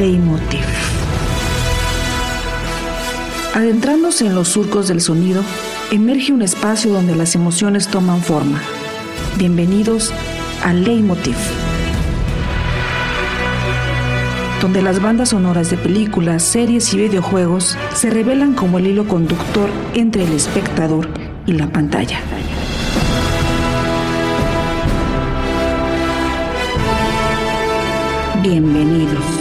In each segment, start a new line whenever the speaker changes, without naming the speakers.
Leitmotiv. Adentrándose en los surcos del sonido, emerge un espacio donde las emociones toman forma. Bienvenidos a Leitmotiv, donde las bandas sonoras de películas, series y videojuegos se revelan como el hilo conductor entre el espectador y la pantalla. Bienvenidos.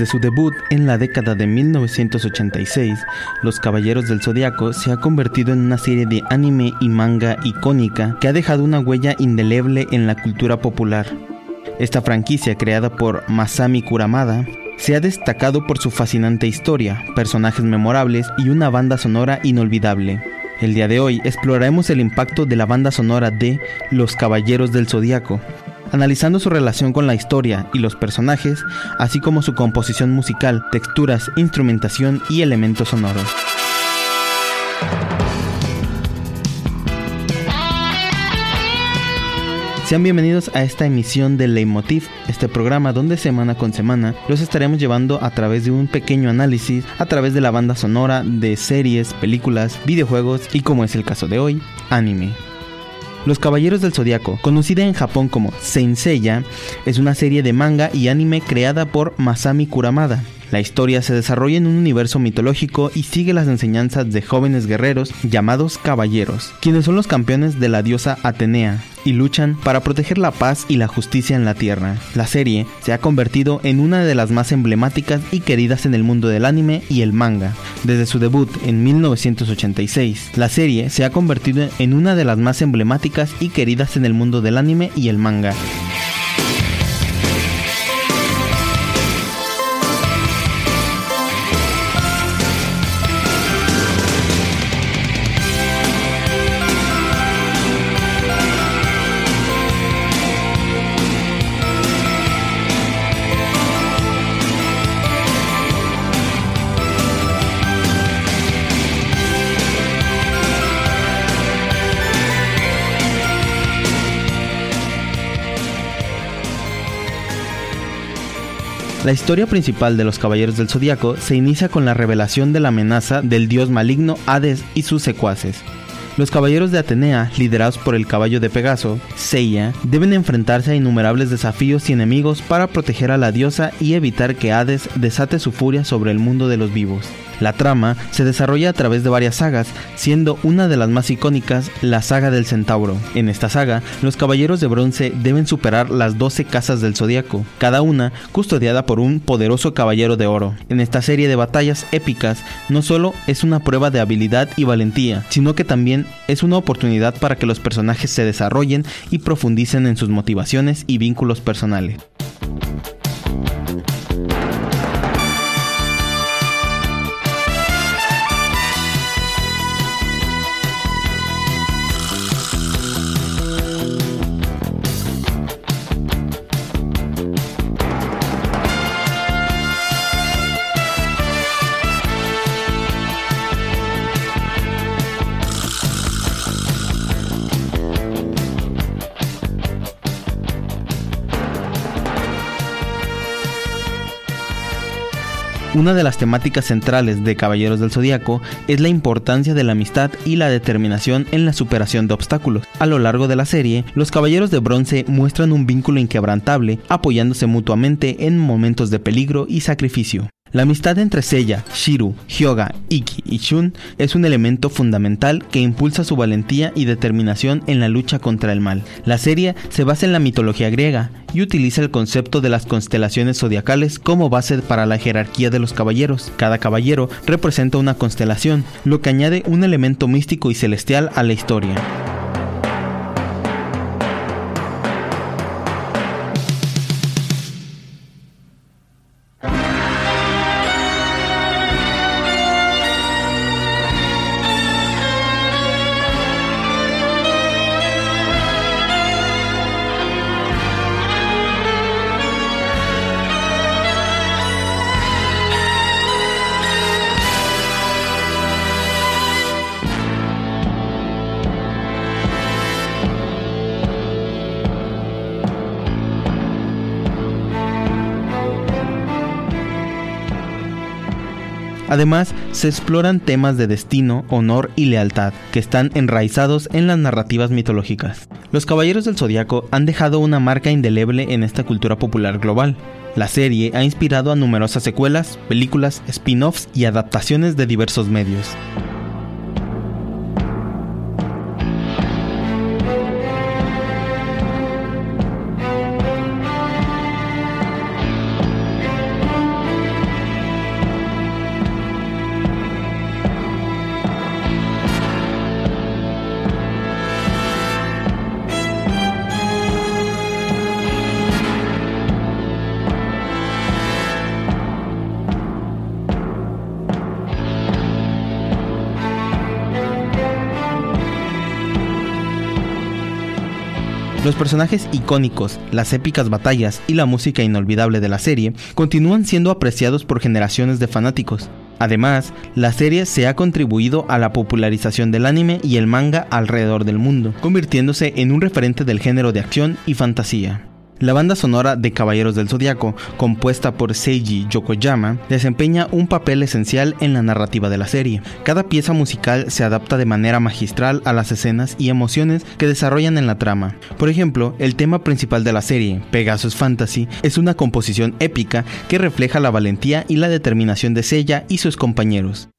Desde su debut en la década de 1986, Los Caballeros del Zodiaco se ha convertido en una serie de anime y manga icónica que ha dejado una huella indeleble en la cultura popular. Esta franquicia, creada por Masami Kuramada, se ha destacado por su fascinante historia, personajes memorables y una banda sonora inolvidable. El día de hoy exploraremos el impacto de la banda sonora de Los Caballeros del Zodiaco, analizando su relación con la historia y los personajes, así como su composición musical, texturas, instrumentación y elementos sonoros. Sean bienvenidos a esta emisión de Leitmotiv, este programa donde semana con semana los estaremos llevando a través de un pequeño análisis a través de la banda sonora de series, películas, videojuegos y como es el caso de hoy, anime. Los Caballeros del Zodiaco, conocida en Japón como Saint Seiya, es una serie de manga y anime creada por Masami Kuramada. La historia se desarrolla en un universo mitológico y sigue las enseñanzas de jóvenes guerreros llamados caballeros, quienes son los campeones de la diosa Atenea, y luchan para proteger la paz y la justicia en la Tierra. La serie se ha convertido en una de las más emblemáticas y queridas en el mundo del anime y el manga. Desde su debut en 1986, la serie se ha convertido en una de las más emblemáticas y queridas en el mundo del anime y el manga. La historia principal de los Caballeros del Zodiaco se inicia con la revelación de la amenaza del dios maligno Hades y sus secuaces. Los caballeros de Atenea, liderados por el caballo de Pegaso, Seiya, deben enfrentarse a innumerables desafíos y enemigos para proteger a la diosa y evitar que Hades desate su furia sobre el mundo de los vivos. La trama se desarrolla a través de varias sagas, siendo una de las más icónicas la saga del Centauro. En esta saga, los caballeros de bronce deben superar las 12 casas del zodiaco, cada una custodiada por un poderoso caballero de oro. En esta serie de batallas épicas, no solo es una prueba de habilidad y valentía, sino que también es una oportunidad para que los personajes se desarrollen y profundicen en sus motivaciones y vínculos personales. Una de las temáticas centrales de Caballeros del Zodiaco es la importancia de la amistad y la determinación en la superación de obstáculos. A lo largo de la serie, los Caballeros de Bronce muestran un vínculo inquebrantable, apoyándose mutuamente en momentos de peligro y sacrificio. La amistad entre Seiya, Shiru, Hyoga, Iki y Shun es un elemento fundamental que impulsa su valentía y determinación en la lucha contra el mal. La serie se basa en la mitología griega y utiliza el concepto de las constelaciones zodiacales como base para la jerarquía de los caballeros. Cada caballero representa una constelación, lo que añade un elemento místico y celestial a la historia. Además, se exploran temas de destino, honor y lealtad que están enraizados en las narrativas mitológicas. Los Caballeros del Zodiaco han dejado una marca indeleble en esta cultura popular global. La serie ha inspirado a numerosas secuelas, películas, spin-offs y adaptaciones de diversos medios. Los personajes icónicos, las épicas batallas y la música inolvidable de la serie continúan siendo apreciados por generaciones de fanáticos. Además, la serie se ha contribuido a la popularización del anime y el manga alrededor del mundo, convirtiéndose en un referente del género de acción y fantasía. La banda sonora de Caballeros del Zodiaco, compuesta por Seiji Yokoyama, desempeña un papel esencial en la narrativa de la serie. Cada pieza musical se adapta de manera magistral a las escenas y emociones que desarrollan en la trama. Por ejemplo, el tema principal de la serie, Pegasus Fantasy, es una composición épica que refleja la valentía y la determinación de Seiya y sus compañeros.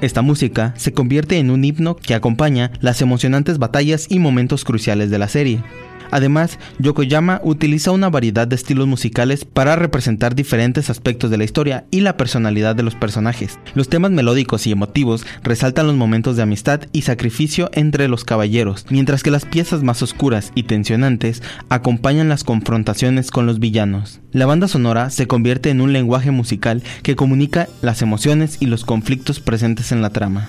Esta música se convierte en un himno que acompaña las emocionantes batallas y momentos cruciales de la serie. Además, Yokoyama utiliza una variedad de estilos musicales para representar diferentes aspectos de la historia y la personalidad de los personajes. Los temas melódicos y emotivos resaltan los momentos de amistad y sacrificio entre los caballeros, mientras que las piezas más oscuras y tensionantes acompañan las confrontaciones con los villanos. La banda sonora se convierte en un lenguaje musical que comunica las emociones y los conflictos presentes en la trama.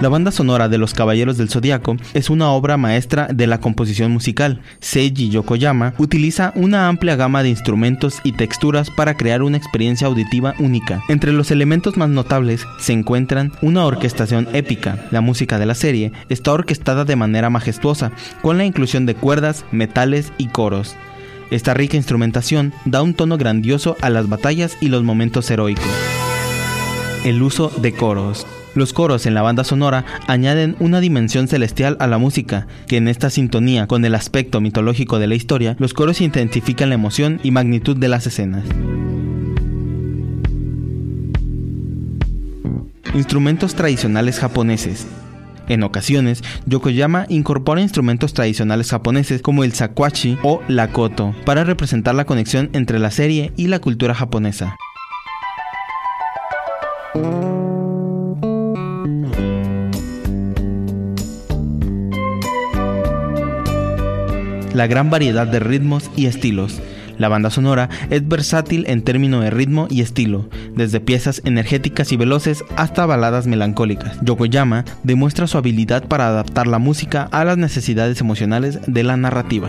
La banda sonora de Los Caballeros del Zodiaco es una obra maestra de la composición musical. Seiji Yokoyama utiliza una amplia gama de instrumentos y texturas para crear una experiencia auditiva única. Entre los elementos más notables se encuentran una orquestación épica. La música de la serie está orquestada de manera majestuosa, con la inclusión de cuerdas, metales y coros. Esta rica instrumentación da un tono grandioso a las batallas y los momentos heroicos. El uso de coros. Los coros en la banda sonora añaden una dimensión celestial a la música, que en esta sintonía con el aspecto mitológico de la historia, los coros intensifican la emoción y magnitud de las escenas. Instrumentos tradicionales japoneses. En ocasiones, Yokoyama incorpora instrumentos tradicionales japoneses como el sakwachi o la koto para representar la conexión entre la serie y la cultura japonesa. La gran variedad de ritmos y estilos la banda sonora es versátil en términos de ritmo y estilo, desde piezas energéticas y veloces hasta baladas melancólicas. Yokoyama demuestra su habilidad para adaptar la música a las necesidades emocionales de la narrativa.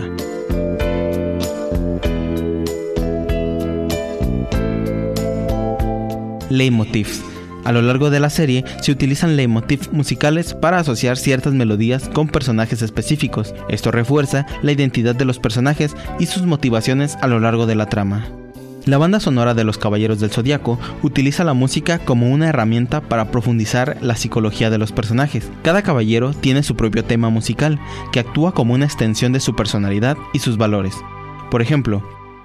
A lo largo de la serie se utilizan leitmotiv musicales para asociar ciertas melodías con personajes específicos. Esto refuerza la identidad de los personajes y sus motivaciones a lo largo de la trama. La banda sonora de los Caballeros del Zodiaco utiliza la música como una herramienta para profundizar la psicología de los personajes. Cada caballero tiene su propio tema musical, que actúa como una extensión de su personalidad y sus valores. Por ejemplo,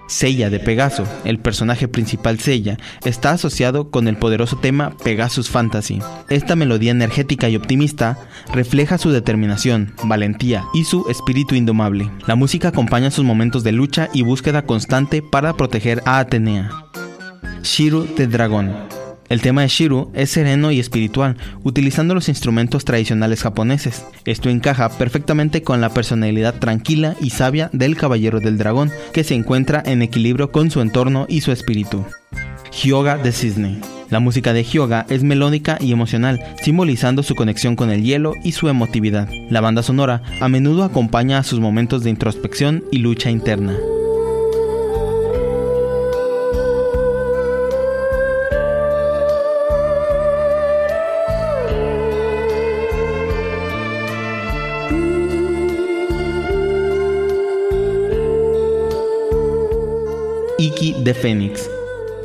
Seiya de Pegaso, el personaje principal Seiya, está asociado con el poderoso tema Pegasus Fantasy. Esta melodía energética y optimista refleja su determinación, valentía y su espíritu indomable. La música acompaña sus momentos de lucha y búsqueda constante para proteger a Atenea. Shiru de Dragón el tema de Shiru es sereno y espiritual, utilizando los instrumentos tradicionales japoneses. Esto encaja perfectamente con la personalidad tranquila y sabia del Caballero del Dragón, que se encuentra en equilibrio con su entorno y su espíritu. Hyoga de Cisne. La música de Hyoga es melódica y emocional, simbolizando su conexión con el hielo y su emotividad. La banda sonora a menudo acompaña a sus momentos de introspección y lucha interna.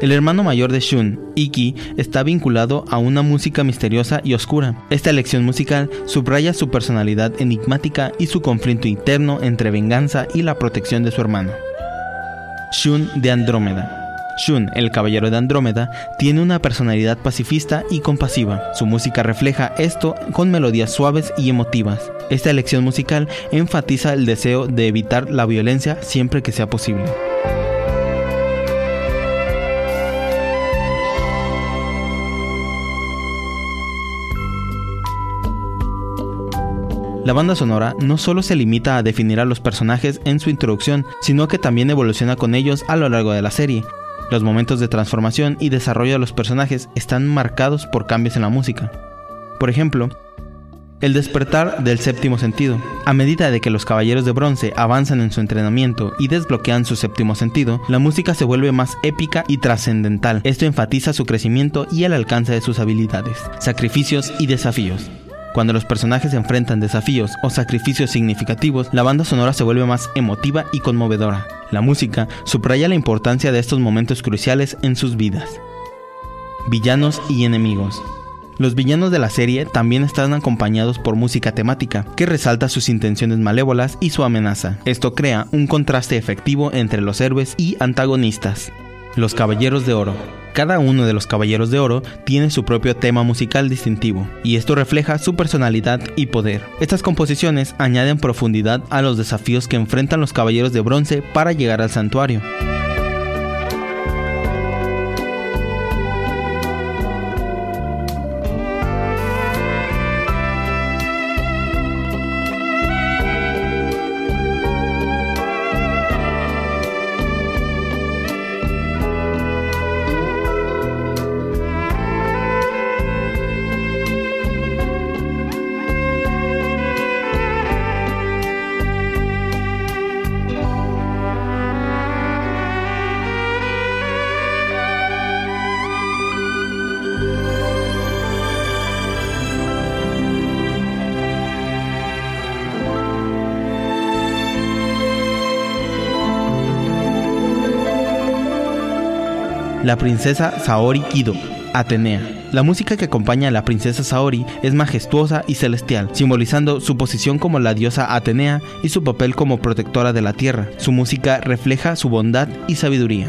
El hermano mayor de Shun, Iki, está vinculado a una música misteriosa y oscura. Esta elección musical subraya su personalidad enigmática y su conflicto interno entre venganza y la protección de su hermano. Shun de Andrómeda. Shun, el caballero de Andrómeda, tiene una personalidad pacifista y compasiva. Su música refleja esto con melodías suaves y emotivas. Esta elección musical enfatiza el deseo de evitar la violencia siempre que sea posible. La banda sonora no solo se limita a definir a los personajes en su introducción, sino que también evoluciona con ellos a lo largo de la serie. Los momentos de transformación y desarrollo de los personajes están marcados por cambios en la música. Por ejemplo, el despertar del séptimo sentido. A medida de que los caballeros de bronce avanzan en su entrenamiento y desbloquean su séptimo sentido, la música se vuelve más épica y trascendental. Esto enfatiza su crecimiento y el alcance de sus habilidades, sacrificios y desafíos. Cuando los personajes enfrentan desafíos o sacrificios significativos, la banda sonora se vuelve más emotiva y conmovedora. La música subraya la importancia de estos momentos cruciales en sus vidas. Villanos y enemigos. Los villanos de la serie también están acompañados por música temática, que resalta sus intenciones malévolas y su amenaza. Esto crea un contraste efectivo entre los héroes y antagonistas. Los Caballeros de Oro. Cada uno de los Caballeros de Oro tiene su propio tema musical distintivo, y esto refleja su personalidad y poder. Estas composiciones añaden profundidad a los desafíos que enfrentan los Caballeros de Bronce para llegar al santuario. La princesa Saori Kido, Atenea. La música que acompaña a la princesa Saori es majestuosa y celestial, simbolizando su posición como la diosa Atenea y su papel como protectora de la tierra. Su música refleja su bondad y sabiduría.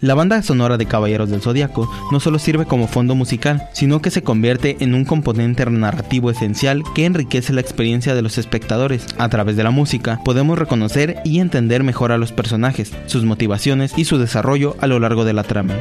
La banda sonora de Caballeros del Zodiaco no solo sirve como fondo musical, sino que se convierte en un componente narrativo esencial que enriquece la experiencia de los espectadores. A través de la música podemos reconocer y entender mejor a los personajes, sus motivaciones y su desarrollo a lo largo de la trama.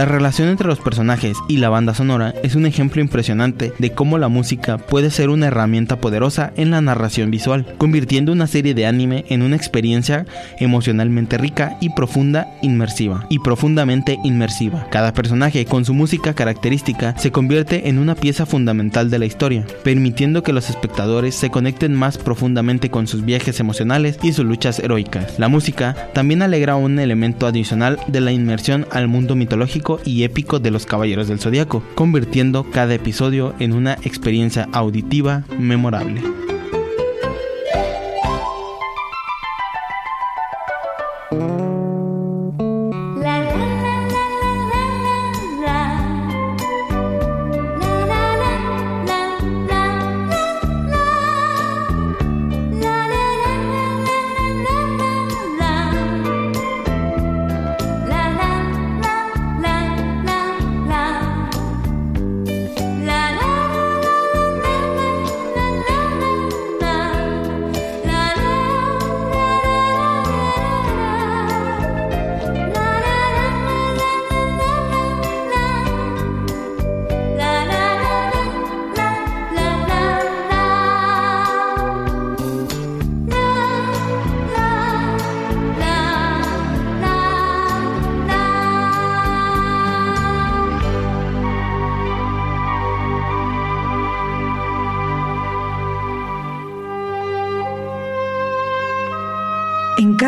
La relación entre los personajes y la banda sonora es un ejemplo impresionante de cómo la música puede ser una herramienta poderosa en la narración visual, convirtiendo una serie de anime en una experiencia emocionalmente rica y profunda, inmersiva y profundamente inmersiva. Cada personaje con su música característica se convierte en una pieza fundamental de la historia, permitiendo que los espectadores se conecten más profundamente con sus viajes emocionales y sus luchas heroicas. La música también alegra un elemento adicional de la inmersión al mundo mitológico y épico de los Caballeros del Zodiaco, convirtiendo cada episodio en una experiencia auditiva memorable.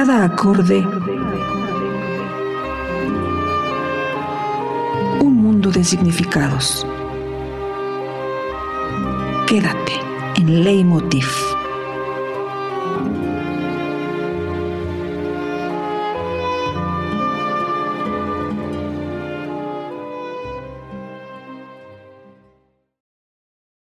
Cada acorde, un mundo de significados. Quédate en Leitmotiv.